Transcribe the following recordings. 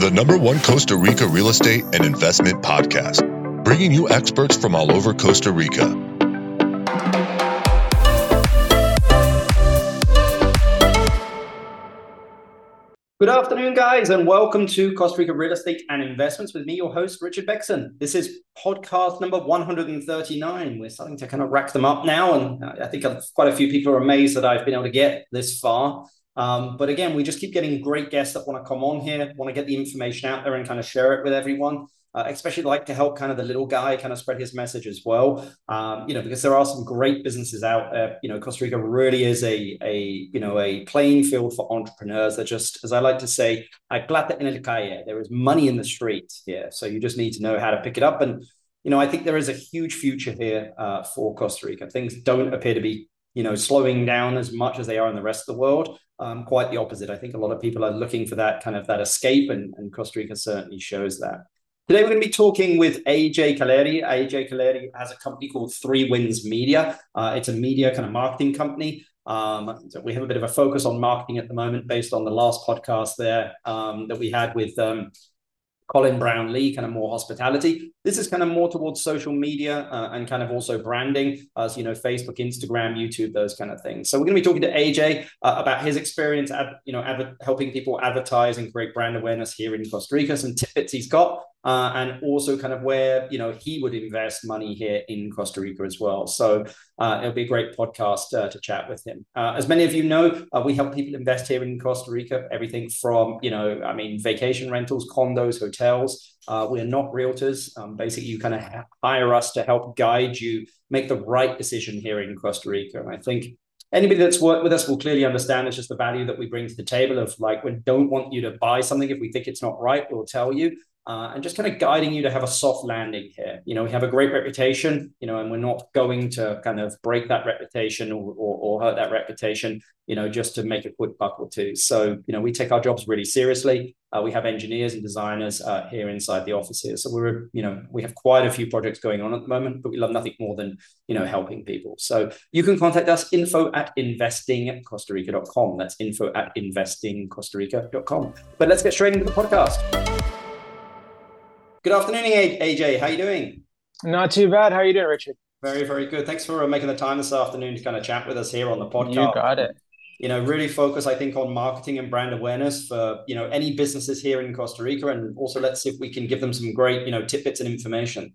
the number one Costa Rica real estate and investment podcast, bringing you experts from all over Costa Rica. Good afternoon, guys, and welcome to Costa Rica Real Estate and Investments with me, your host, Richard Beckson. This is podcast number 139. We're starting to kind of rack them up now, and I think quite a few people are amazed that I've been able to get this far. Um, but again, we just keep getting great guests that want to come on here, want to get the information out there and kind of share it with everyone. Uh, especially like to help kind of the little guy kind of spread his message as well. Um, you know, because there are some great businesses out there. You know, Costa Rica really is a a you know a playing field for entrepreneurs. That just, as I like to say, hay plata en el calle. There is money in the street here, so you just need to know how to pick it up. And you know, I think there is a huge future here uh, for Costa Rica. Things don't appear to be you know slowing down as much as they are in the rest of the world um, quite the opposite. I think a lot of people are looking for that kind of that escape and, and costa rica certainly shows that. Today we're going to be talking with aj Calleri. aj Calleri has a company called three wins media. Uh, it's a media kind of marketing company. Um, so we have a bit of a focus on marketing at the moment based on the last podcast there um, that we had with um, Colin Brownlee, kind of more hospitality. This is kind of more towards social media uh, and kind of also branding, as you know, Facebook, Instagram, YouTube, those kind of things. So we're going to be talking to AJ uh, about his experience, ad, you know, helping people advertise and create brand awareness here in Costa Rica, some tidbits he's got, uh, and also kind of where you know he would invest money here in Costa Rica as well. So uh, it'll be a great podcast uh, to chat with him. Uh, as many of you know, uh, we help people invest here in Costa Rica. Everything from you know, I mean, vacation rentals, condos, hotels. Uh, we are not realtors. Um, basically, you kind of hire us to help guide you make the right decision here in Costa Rica. And I think anybody that's worked with us will clearly understand it's just the value that we bring to the table of like we don't want you to buy something if we think it's not right we'll tell you uh, and just kind of guiding you to have a soft landing here. You know, we have a great reputation, you know, and we're not going to kind of break that reputation or, or, or, hurt that reputation, you know, just to make a quick buck or two. So, you know, we take our jobs really seriously. Uh, we have engineers and designers uh, here inside the office here. So we're, you know, we have quite a few projects going on at the moment, but we love nothing more than, you know, helping people. So you can contact us info at investingcostarica.com. That's info at investingcostarica.com. But let's get straight into the podcast. Good afternoon, AJ. How you doing? Not too bad. How are you doing, Richard? Very, very good. Thanks for making the time this afternoon to kind of chat with us here on the podcast. You got it. You know, really focus, I think, on marketing and brand awareness for you know any businesses here in Costa Rica, and also let's see if we can give them some great you know tidbits and information.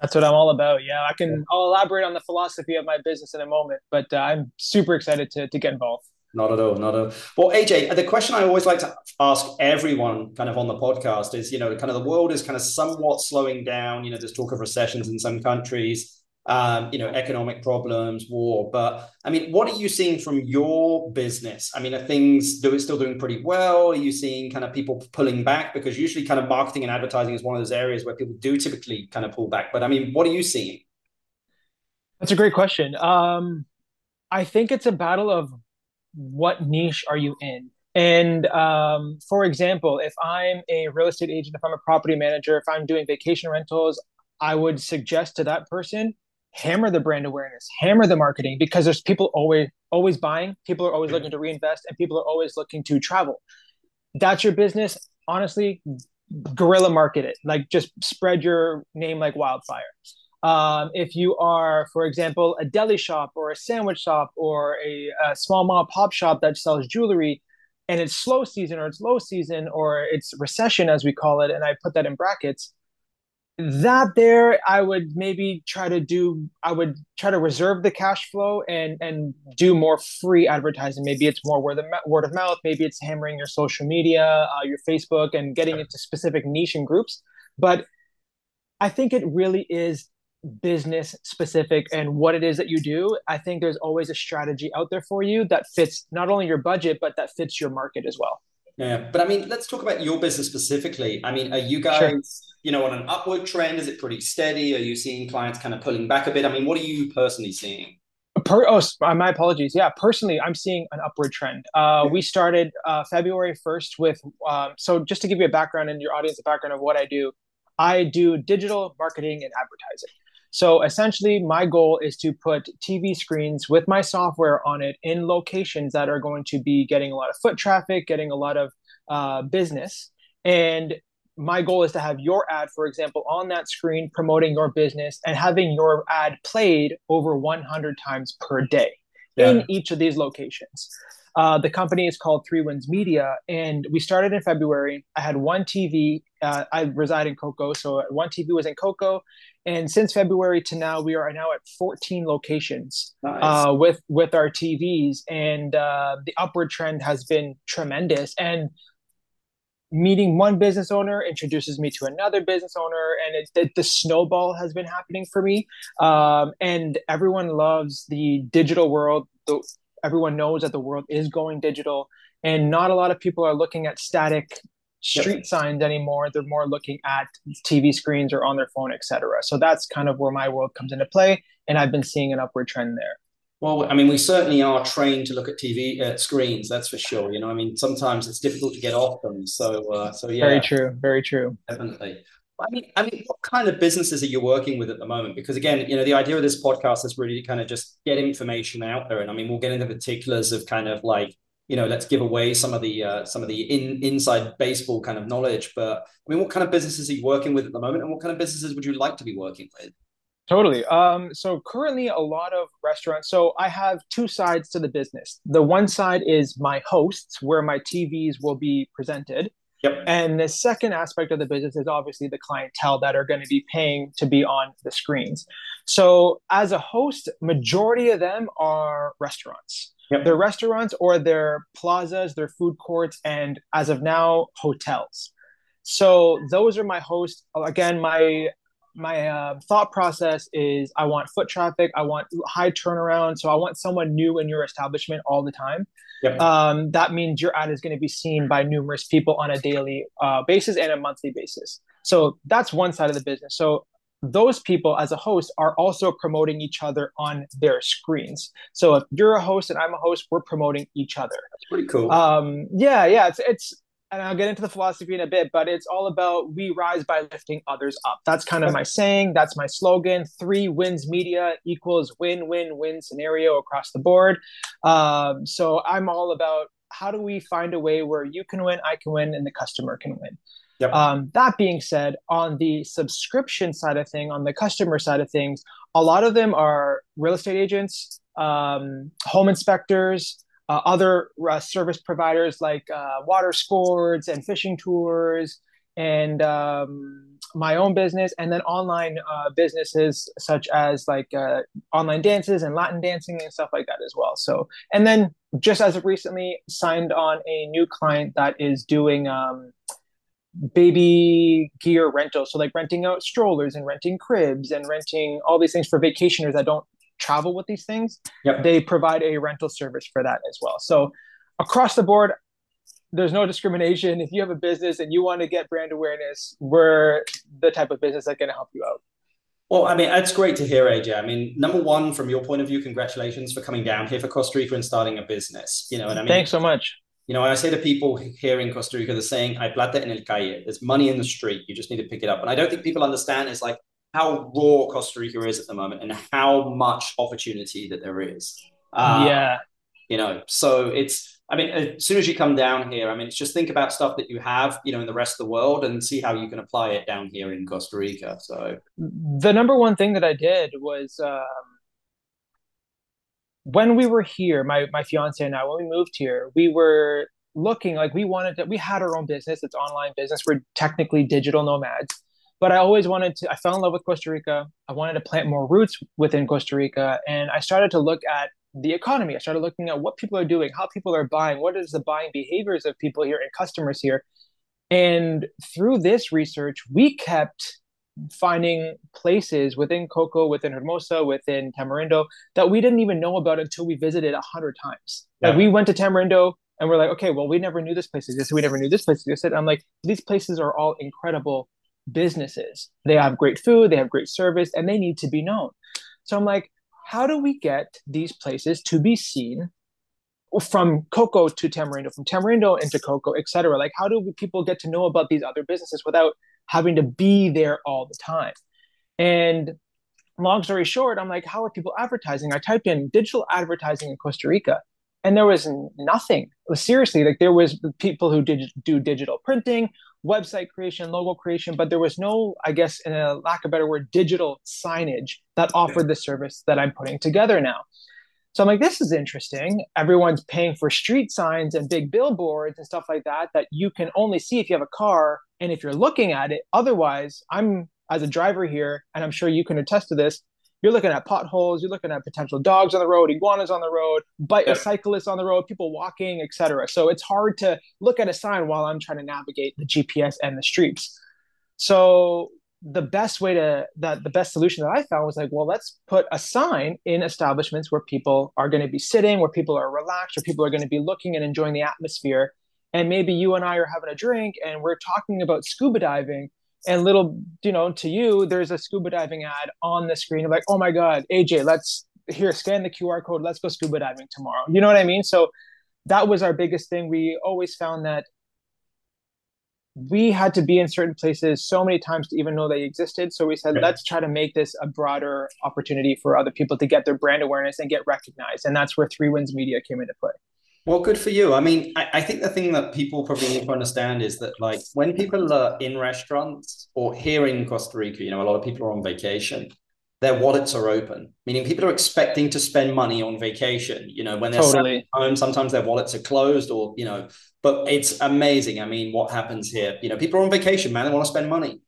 That's what I'm all about. Yeah, I can. I'll elaborate on the philosophy of my business in a moment, but uh, I'm super excited to to get involved. Not at all. Not at all. Well, AJ, the question I always like to ask everyone kind of on the podcast is, you know, kind of the world is kind of somewhat slowing down. You know, there's talk of recessions in some countries, um, you know, economic problems, war. But I mean, what are you seeing from your business? I mean, are things do still doing pretty well? Are you seeing kind of people pulling back? Because usually kind of marketing and advertising is one of those areas where people do typically kind of pull back. But I mean, what are you seeing? That's a great question. Um, I think it's a battle of what niche are you in? And um, for example, if I'm a real estate agent, if I'm a property manager, if I'm doing vacation rentals, I would suggest to that person hammer the brand awareness, hammer the marketing because there's people always always buying, people are always looking to reinvest, and people are always looking to travel. That's your business. Honestly, guerrilla market it. Like just spread your name like wildfire. Um, if you are, for example, a deli shop or a sandwich shop or a, a small mom pop shop that sells jewelry, and it's slow season or it's low season or it's recession as we call it, and I put that in brackets. That there, I would maybe try to do. I would try to reserve the cash flow and and do more free advertising. Maybe it's more word of word of mouth. Maybe it's hammering your social media, uh, your Facebook, and getting into specific niche and groups. But I think it really is business specific and what it is that you do, I think there's always a strategy out there for you that fits not only your budget, but that fits your market as well. Yeah. But I mean, let's talk about your business specifically. I mean, are you guys, sure. you know, on an upward trend? Is it pretty steady? Are you seeing clients kind of pulling back a bit? I mean, what are you personally seeing? Per, oh, my apologies. Yeah, personally, I'm seeing an upward trend. Uh, we started uh, February 1st with, um, so just to give you a background and your audience a background of what I do, I do digital marketing and advertising. So essentially, my goal is to put TV screens with my software on it in locations that are going to be getting a lot of foot traffic, getting a lot of uh, business. And my goal is to have your ad, for example, on that screen promoting your business and having your ad played over 100 times per day yeah. in each of these locations. Uh, the company is called Three Wins Media, and we started in February. I had one TV. Uh, I reside in Coco, so one TV was in Coco, and since February to now, we are now at 14 locations nice. uh, with with our TVs, and uh, the upward trend has been tremendous. And meeting one business owner introduces me to another business owner. And it, it the snowball has been happening for me. Um, and everyone loves the digital world. The, everyone knows that the world is going digital. And not a lot of people are looking at static street yep. signs anymore they're more looking at tv screens or on their phone etc so that's kind of where my world comes into play and i've been seeing an upward trend there well, I mean, we certainly are trained to look at TV uh, screens. That's for sure. You know, I mean, sometimes it's difficult to get off them. So, uh, so yeah. Very true. Very true. Definitely. I mean, I mean, what kind of businesses are you working with at the moment? Because again, you know, the idea of this podcast is really to kind of just get information out there. And I mean, we'll get into particulars of kind of like, you know, let's give away some of the uh, some of the in, inside baseball kind of knowledge. But I mean, what kind of businesses are you working with at the moment, and what kind of businesses would you like to be working with? Totally. Um, so currently, a lot of restaurants. So I have two sides to the business. The one side is my hosts, where my TVs will be presented, Yep. And the second aspect of the business is obviously the clientele that are going to be paying to be on the screens. So as a host, majority of them are restaurants. Yep. They're restaurants or they're plazas, they're food courts, and as of now, hotels. So those are my hosts. Again, my my uh, thought process is I want foot traffic, I want high turnaround, so I want someone new in your establishment all the time. Yep. Um, that means your ad is going to be seen by numerous people on a daily uh, basis and a monthly basis. So that's one side of the business. So those people as a host are also promoting each other on their screens. So if you're a host and I'm a host, we're promoting each other. That's pretty cool. Um, yeah, yeah, it's it's and I'll get into the philosophy in a bit, but it's all about we rise by lifting others up. That's kind of my saying. That's my slogan. Three wins media equals win, win, win scenario across the board. Um, so I'm all about how do we find a way where you can win, I can win, and the customer can win. Yep. Um, that being said, on the subscription side of thing, on the customer side of things, a lot of them are real estate agents, um, home inspectors, uh, other uh, service providers like uh, water sports and fishing tours and um, my own business and then online uh, businesses such as like uh, online dances and latin dancing and stuff like that as well so and then just as of recently signed on a new client that is doing um, baby gear rental so like renting out strollers and renting cribs and renting all these things for vacationers that don't travel with these things, yep. they provide a rental service for that as well. So across the board, there's no discrimination. If you have a business and you want to get brand awareness, we're the type of business that's going to help you out. Well, I mean, it's great to hear, AJ. I mean, number one, from your point of view, congratulations for coming down here for Costa Rica and starting a business. You know, and I mean, thanks so much. You know, I say to people here in Costa Rica, they're saying, "I plata en el calle." There's money in the street. You just need to pick it up. And I don't think people understand. It's like how raw Costa Rica is at the moment and how much opportunity that there is. Uh, yeah. You know, so it's, I mean, as soon as you come down here, I mean, it's just think about stuff that you have, you know, in the rest of the world and see how you can apply it down here in Costa Rica. So the number one thing that I did was, um, when we were here, my, my fiance and I, when we moved here, we were looking like we wanted to, we had our own business. It's online business. We're technically digital nomads but I always wanted to, I fell in love with Costa Rica. I wanted to plant more roots within Costa Rica. And I started to look at the economy. I started looking at what people are doing, how people are buying, what is the buying behaviors of people here and customers here. And through this research, we kept finding places within Coco, within Hermosa, within Tamarindo that we didn't even know about until we visited a hundred times. Yeah. Like we went to Tamarindo and we're like, okay, well, we never knew this place existed. We never knew this place existed. I'm like, these places are all incredible businesses. They have great food, they have great service, and they need to be known. So I'm like, how do we get these places to be seen from Coco to Tamarindo, from Tamarindo into Coco, etc.? Like, how do people get to know about these other businesses without having to be there all the time? And long story short, I'm like, how are people advertising? I typed in digital advertising in Costa Rica, and there was nothing. Seriously, like there was people who did do digital printing, website creation, logo creation, but there was no, I guess, in a lack of a better word, digital signage that offered the service that I'm putting together now. So I'm like, this is interesting. Everyone's paying for street signs and big billboards and stuff like that that you can only see if you have a car and if you're looking at it. Otherwise, I'm as a driver here, and I'm sure you can attest to this. You're looking at potholes. You're looking at potential dogs on the road, iguanas on the road, bike, yeah. cyclists on the road, people walking, etc. So it's hard to look at a sign while I'm trying to navigate the GPS and the streets. So the best way to that the best solution that I found was like, well, let's put a sign in establishments where people are going to be sitting, where people are relaxed, where people are going to be looking and enjoying the atmosphere. And maybe you and I are having a drink and we're talking about scuba diving. And little, you know, to you, there's a scuba diving ad on the screen. like, oh my God, AJ, let's here, scan the QR code. Let's go scuba diving tomorrow. You know what I mean? So that was our biggest thing. We always found that we had to be in certain places so many times to even know they existed. So we said, right. let's try to make this a broader opportunity for other people to get their brand awareness and get recognized. And that's where Three Wins Media came into play. Well, good for you. I mean, I, I, think the thing that people probably need to understand is that, like, when people are in restaurants or here in Costa Rica, you know, a lot of people are on vacation their wallets are open, meaning people are expecting to spend money on vacation. You know, when they're totally. home, sometimes their wallets are closed or, you know, but it's amazing. I mean, what happens here? You know, people are on vacation, man. They want to spend money.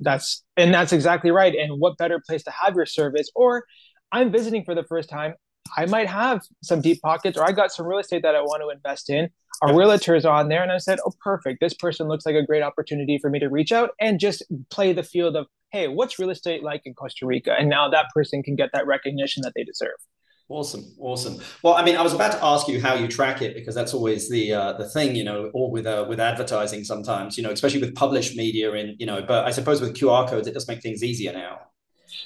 That's, and that's exactly right. And what better place to have your service? Or I'm visiting for the first time. I might have some deep pockets, or I got some real estate that I want to invest in. Our realtor's on there, and I said, "Oh, perfect! This person looks like a great opportunity for me to reach out and just play the field of hey, what's real estate like in Costa Rica? And now that person can get that recognition that they deserve. Awesome, awesome. Well, I mean, I was about to ask you how you track it because that's always the uh, the thing, you know, or with uh, with advertising sometimes, you know, especially with published media, and you know. But I suppose with QR codes, it does make things easier now.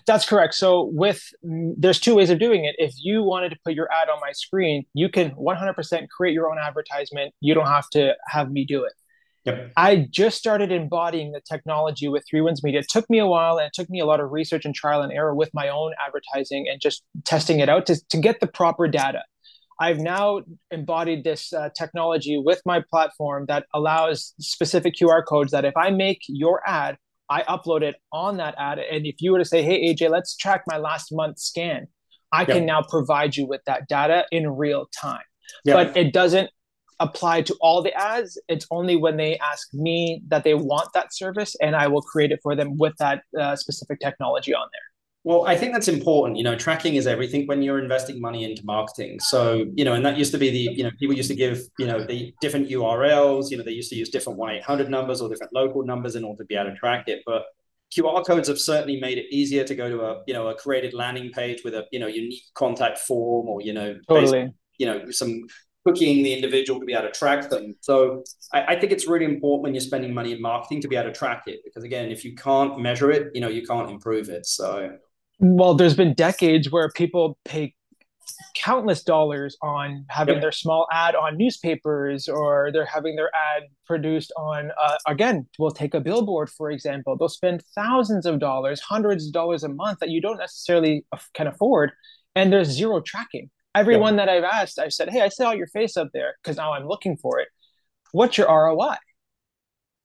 That's correct. So with there's two ways of doing it. If you wanted to put your ad on my screen, you can 100% create your own advertisement. You don't have to have me do it. Yep. I just started embodying the technology with Three Wins Media. It took me a while and it took me a lot of research and trial and error with my own advertising and just testing it out to, to get the proper data. I've now embodied this uh, technology with my platform that allows specific QR codes that if I make your ad, I upload it on that ad. And if you were to say, hey, AJ, let's track my last month scan, I yep. can now provide you with that data in real time. Yep. But it doesn't apply to all the ads. It's only when they ask me that they want that service, and I will create it for them with that uh, specific technology on there. Well, I think that's important. You know, tracking is everything when you're investing money into marketing. So, you know, and that used to be the, you know, people used to give, you know, the different URLs, you know, they used to use different 1 800 numbers or different local numbers in order to be able to track it. But QR codes have certainly made it easier to go to a, you know, a created landing page with a, you know, unique contact form or, you know, totally. you know, some cooking the individual to be able to track them. So I, I, think it's really important when you're spending money in marketing to be able to track it because again, if you can't measure it, you know, you can't improve it. So well, there's been decades where people pay countless dollars on having yep. their small ad on newspapers or they're having their ad produced on uh, again we'll take a billboard for example they'll spend thousands of dollars hundreds of dollars a month that you don't necessarily can afford and there's zero tracking Everyone yeah. that I've asked, I've said, "Hey, I saw your face up there because now I'm looking for it. What's your ROI?"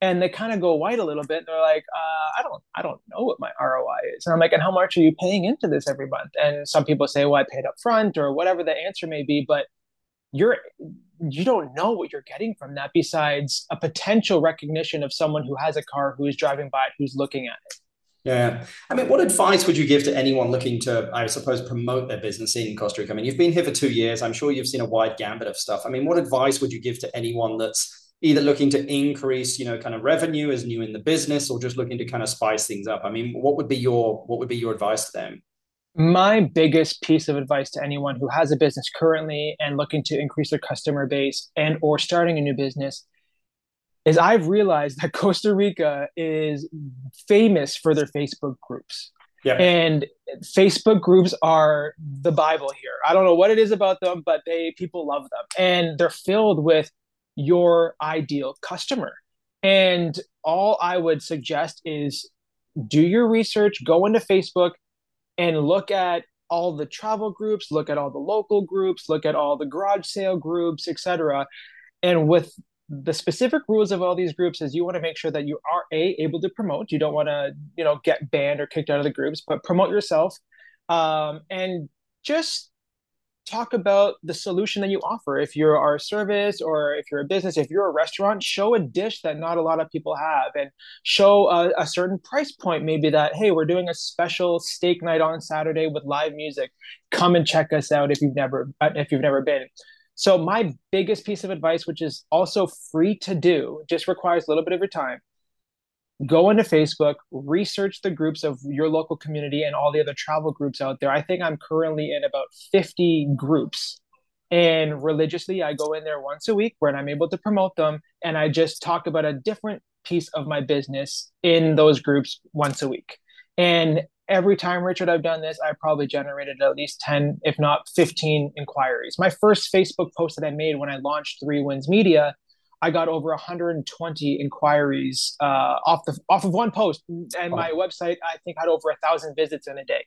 And they kind of go white a little bit. and They're like, uh, "I don't, I don't know what my ROI is." And I'm like, "And how much are you paying into this every month?" And some people say, "Well, I paid up front," or whatever the answer may be. But you're you don't know what you're getting from that besides a potential recognition of someone who has a car who is driving by it who's looking at it yeah. I mean, what advice would you give to anyone looking to, I suppose, promote their business in Costa Rica? I mean, you've been here for two years. I'm sure you've seen a wide gambit of stuff. I mean, what advice would you give to anyone that's either looking to increase, you know, kind of revenue as new in the business or just looking to kind of spice things up? I mean, what would be your what would be your advice to them? My biggest piece of advice to anyone who has a business currently and looking to increase their customer base and or starting a new business is I've realized that Costa Rica is famous for their Facebook groups. Yeah. And Facebook groups are the Bible here. I don't know what it is about them, but they people love them. And they're filled with your ideal customer. And all I would suggest is do your research, go into Facebook and look at all the travel groups, look at all the local groups, look at all the garage sale groups, etc. And with the specific rules of all these groups is you want to make sure that you are a able to promote. You don't want to you know get banned or kicked out of the groups, but promote yourself um, and just talk about the solution that you offer. If you're our service or if you're a business, if you're a restaurant, show a dish that not a lot of people have and show a, a, certain price point. Maybe that, hey, we're doing a special steak night on Saturday with live music. Come and check us out if you've never uh, if you've never been. So my biggest piece of advice, which is also free to do, just requires a little bit of your time, go into Facebook, research the groups of your local community and all the other travel groups out there. I think I'm currently in about 50 groups. And religiously, I go in there once a week where I'm able to promote them. And I just talk about a different piece of my business in those groups once a week. And every time, Richard, I've done this, I probably generated at least 10, if not 15 inquiries. My first Facebook post that I made when I launched Three Wins Media I got over 120 inquiries uh, off the off of one post, and my oh. website I think had over a thousand visits in a day.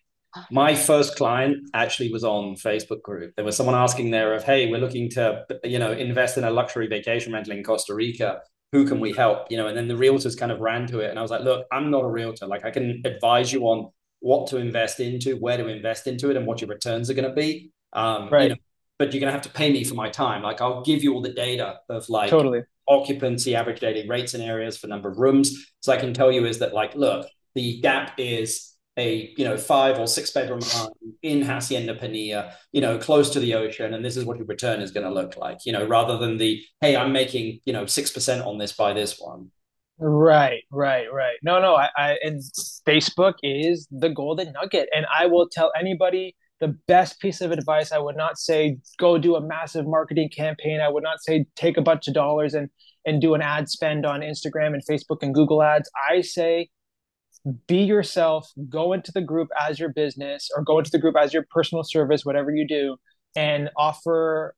My first client actually was on Facebook group. There was someone asking there of, "Hey, we're looking to you know invest in a luxury vacation rental in Costa Rica. Who can we help?" You know, and then the realtors kind of ran to it, and I was like, "Look, I'm not a realtor. Like, I can advise you on what to invest into, where to invest into it, and what your returns are going to be." Um, right. You know, but you're going to have to pay me for my time. Like I'll give you all the data of like totally occupancy, average daily rates in areas for number of rooms. So I can tell you is that like, look, the gap is a you know five or six bedroom home in Hacienda Pinilla, you know, close to the ocean, and this is what your return is going to look like, you know, rather than the hey, I'm making you know six percent on this by this one. Right, right, right. No, no, I, I and Facebook is the golden nugget, and I will tell anybody the best piece of advice. I would not say go do a massive marketing campaign. I would not say take a bunch of dollars and and do an ad spend on Instagram and Facebook and Google ads. I say be yourself, go into the group as your business or go into the group as your personal service, whatever you do, and offer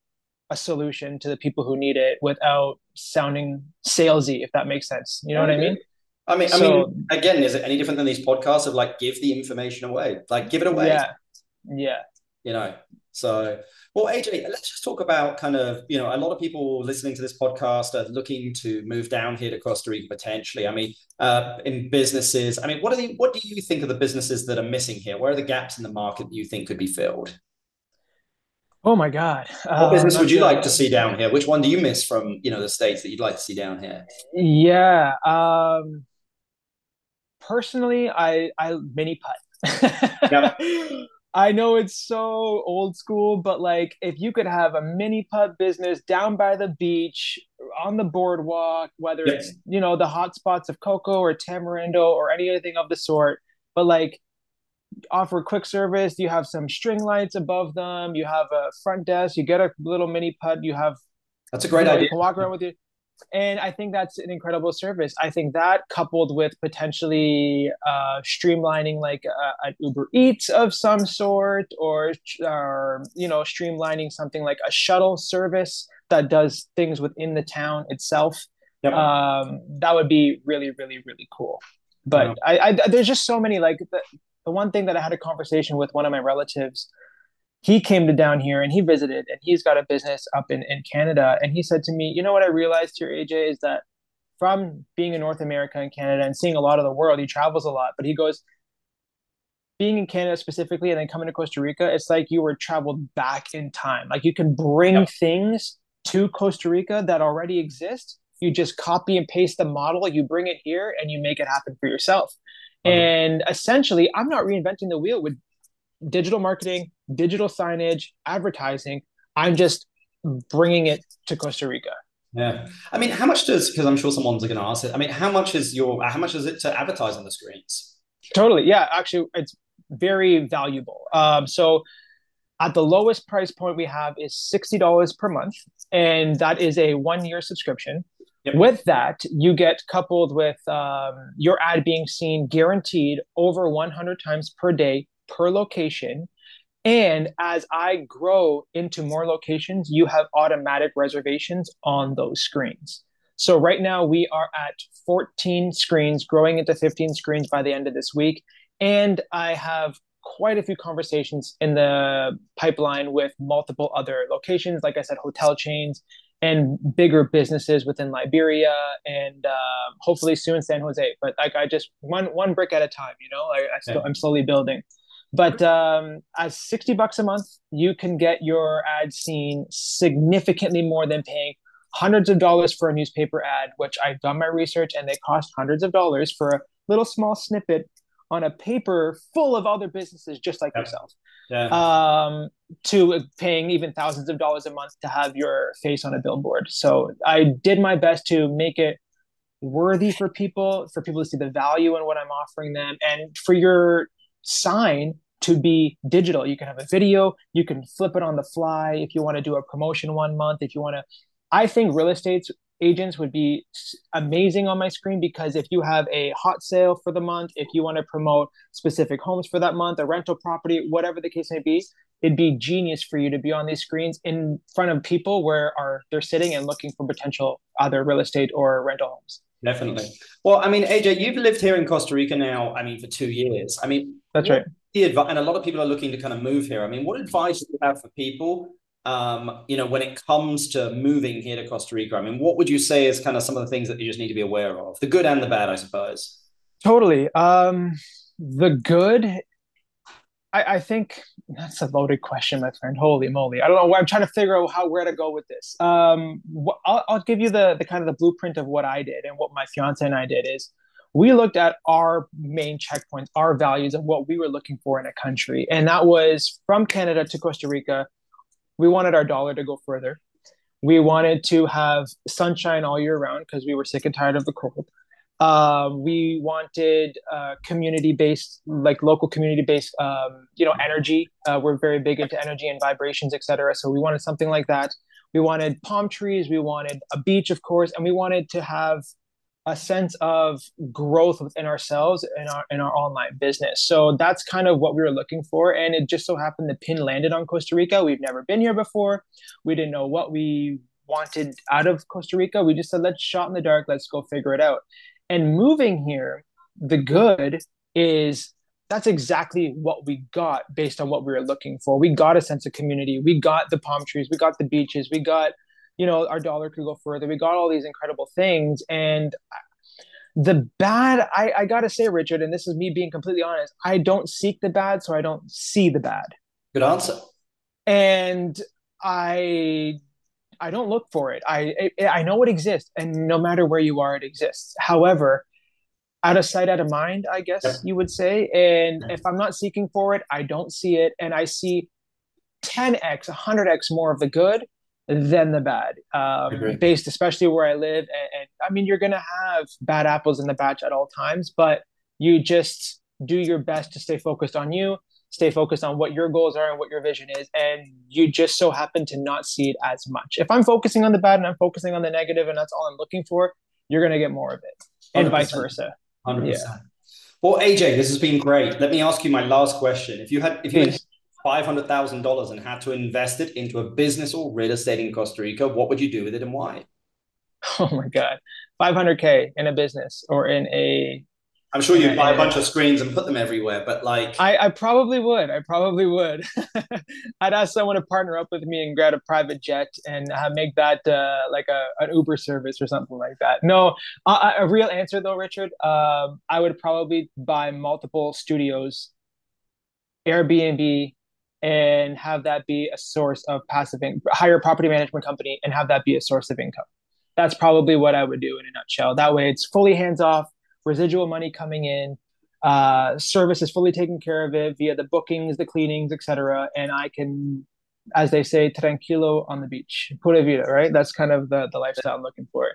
a solution to the people who need it without sounding salesy, if that makes sense. You know what I mean? I mean, so, I mean, again, is it any different than these podcasts of like give the information away, like give it away? Yeah, yeah. You know, so well, AJ, let's just talk about kind of, you know, a lot of people listening to this podcast are looking to move down here to Costa Rica potentially. I mean, uh, in businesses, I mean, what are the, what do you think of the businesses that are missing here? Where are the gaps in the market that you think could be filled? Oh my God! What business would you like to see down here? Which one do you miss from you know the states that you'd like to see down here? Yeah, um, personally, I I mini putt. yep. I know it's so old school, but like if you could have a mini putt business down by the beach on the boardwalk, whether it's you know the hot spots of Coco or Tamarindo or anything of the sort, but like offer quick service. You have some string lights above them. You have a front desk. You get a little mini putt, You have that's a great you know, idea. Can walk around with you and I think that's an incredible service. I think that coupled with potentially uh, streamlining like uh, an Uber Eats of some sort, or or you know streamlining something like a shuttle service that does things within the town itself. Yep. Um, that would be really, really, really cool. But yeah. I, I, there's just so many like the, the one thing that I had a conversation with one of my relatives he came to down here and he visited and he's got a business up in, in Canada. And he said to me, you know what I realized here, AJ, is that from being in North America and Canada and seeing a lot of the world, he travels a lot, but he goes, being in Canada specifically and then coming to Costa Rica, it's like you were traveled back in time. Like you can bring yep. things to Costa Rica that already exist. You just copy and paste the model, you bring it here and you make it happen for yourself. And essentially, I'm not reinventing the wheel with digital marketing, digital signage, advertising. I'm just bringing it to Costa Rica. Yeah, I mean, how much does? Because I'm sure someone's going to ask it. I mean, how much is your? How much is it to advertise on the screens? Totally. Yeah, actually, it's very valuable. Um, so at the lowest price point we have is sixty dollars per month, and that is a one year subscription. Yep. With that, you get coupled with um, your ad being seen guaranteed over 100 times per day per location. And as I grow into more locations, you have automatic reservations on those screens. So right now we are at 14 screens, growing into 15 screens by the end of this week. And I have quite a few conversations in the pipeline with multiple other locations, like I said, hotel chains and bigger businesses within Liberia and uh, hopefully soon San Jose. But like I just one one brick at a time, you know. I, I still, yeah. I'm slowly building. But um, at sixty bucks a month, you can get your ad seen significantly more than paying hundreds of dollars for a newspaper ad, which I've done my research and they cost hundreds of dollars for a little small snippet on a paper full of other businesses just like yourself. Yeah. Um, to paying even thousands of dollars a month to have your face on a billboard. So I did my best to make it worthy for people, for people to see the value in what I'm offering them, and for your sign to be digital. You can have a video, you can flip it on the fly if you want to do a promotion one month, if you want to. I think real estate agents would be amazing on my screen because if you have a hot sale for the month, if you want to promote specific homes for that month, a rental property, whatever the case may be, it'd be genius for you to be on these screens in front of people where are they're sitting and looking for potential other real estate or rental homes. Definitely. Well, I mean, AJ, you've lived here in Costa Rica now. I mean, for two years. I mean, that's right. The advice, and a lot of people are looking to kind of move here. I mean, what advice do you have for people um, you know, when it comes to moving here to Costa Rica? I mean, what would you say is kind of some of the things that you just need to be aware of, the good and the bad, I suppose? Totally. Um, the good, I, I think that's a loaded question, my friend. Holy moly! I don't know. I'm trying to figure out how where to go with this. Um, I'll, I'll give you the the kind of the blueprint of what I did and what my fiance and I did is we looked at our main checkpoints, our values, and what we were looking for in a country. And that was from Canada to Costa Rica we wanted our dollar to go further. We wanted to have sunshine all year round because we were sick and tired of the cold. Uh, we wanted uh, community-based, like local community-based, um, you know, energy. Uh, we're very big into energy and vibrations, etc. So we wanted something like that. We wanted palm trees. We wanted a beach, of course, and we wanted to have a sense of growth within ourselves and our in our online business. So that's kind of what we were looking for. And it just so happened the pin landed on Costa Rica. We've never been here before. We didn't know what we wanted out of Costa Rica. We just said, let's shot in the dark, let's go figure it out. And moving here, the good is that's exactly what we got based on what we were looking for. We got a sense of community. We got the palm trees. We got the beaches. We got you know our dollar could go further we got all these incredible things and the bad I, I gotta say richard and this is me being completely honest i don't seek the bad so i don't see the bad good answer and i i don't look for it. I i know it exists and no matter where you are it exists. However out of sight out of mind i guess yep. you would say. And if i'm not seeking for it i don't see it. And i see 10x 100x more of the good than the bad, um, based especially where I live. And, and I mean, you're going to have bad apples in the batch at all times, but you just do your best to stay focused on you, stay focused on what your goals are and what your vision is. And you just so happen to not see it as much. If I'm focusing on the bad and I'm focusing on the negative and that's all I'm looking for, you're going to get more of it and 100%. vice versa. 100%. Yeah. Well, AJ, this has been great. Let me ask you my last question. If you had, if you had $500,000 and had to invest it into a business or real estate in Costa Rica, what would you do with it and why? Oh my God. 500K in a business or in a. I'm sure you'd buy a bunch of screens and put them everywhere, but like. I, I probably would. I probably would. I'd ask someone to partner up with me and grab a private jet and uh, make that uh, like a, an Uber service or something like that. No, a, a real answer though, Richard, um, I would probably buy multiple studios, Airbnb, and have that be a source of passive income, hire a property management company and have that be a source of income. That's probably what I would do in a nutshell. That way it's fully hands off, residual money coming in, uh, service is fully taken care of it via the bookings, the cleanings, etc. And I can, as they say, tranquilo on the beach, pura vida, right? That's kind of the, the lifestyle I'm looking for.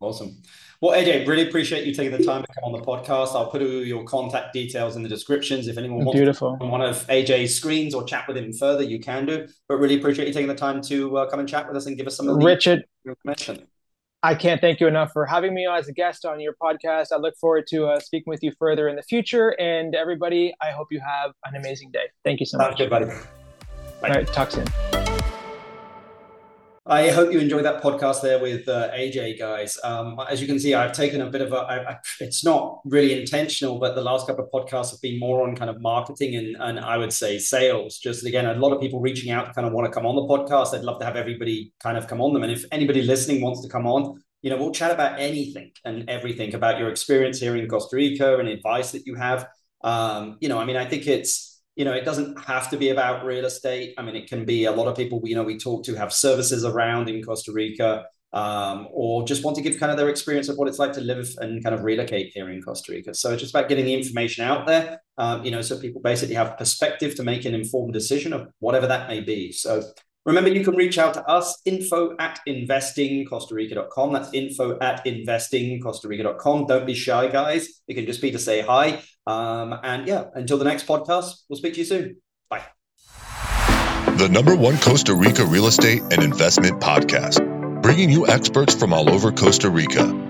Awesome. Well, AJ, really appreciate you taking the time to come on the podcast. I'll put all your contact details in the descriptions. If anyone wants Beautiful. on one of AJ's screens or chat with him further, you can do. But really appreciate you taking the time to uh, come and chat with us and give us some of the Richard, information. I can't thank you enough for having me as a guest on your podcast. I look forward to uh, speaking with you further in the future. And everybody, I hope you have an amazing day. Thank you so Sounds much. Good, buddy. Bye. All right, talk soon. I hope you enjoyed that podcast there with uh, AJ, guys. Um, as you can see, I've taken a bit of a. I, I, it's not really intentional, but the last couple of podcasts have been more on kind of marketing and, and I would say sales. Just again, a lot of people reaching out kind of want to come on the podcast. I'd love to have everybody kind of come on them. And if anybody listening wants to come on, you know, we'll chat about anything and everything about your experience here in Costa Rica and advice that you have. Um, you know, I mean, I think it's you know, it doesn't have to be about real estate. I mean, it can be a lot of people, you know, we talk to have services around in Costa Rica um, or just want to give kind of their experience of what it's like to live and kind of relocate here in Costa Rica. So it's just about getting the information out there, um, you know, so people basically have perspective to make an informed decision of whatever that may be. So Remember, you can reach out to us, info at investingcostarica.com. That's info at investingcostarica.com. Don't be shy, guys. It can just be to say hi. Um, and yeah, until the next podcast, we'll speak to you soon. Bye. The number one Costa Rica real estate and investment podcast, bringing you experts from all over Costa Rica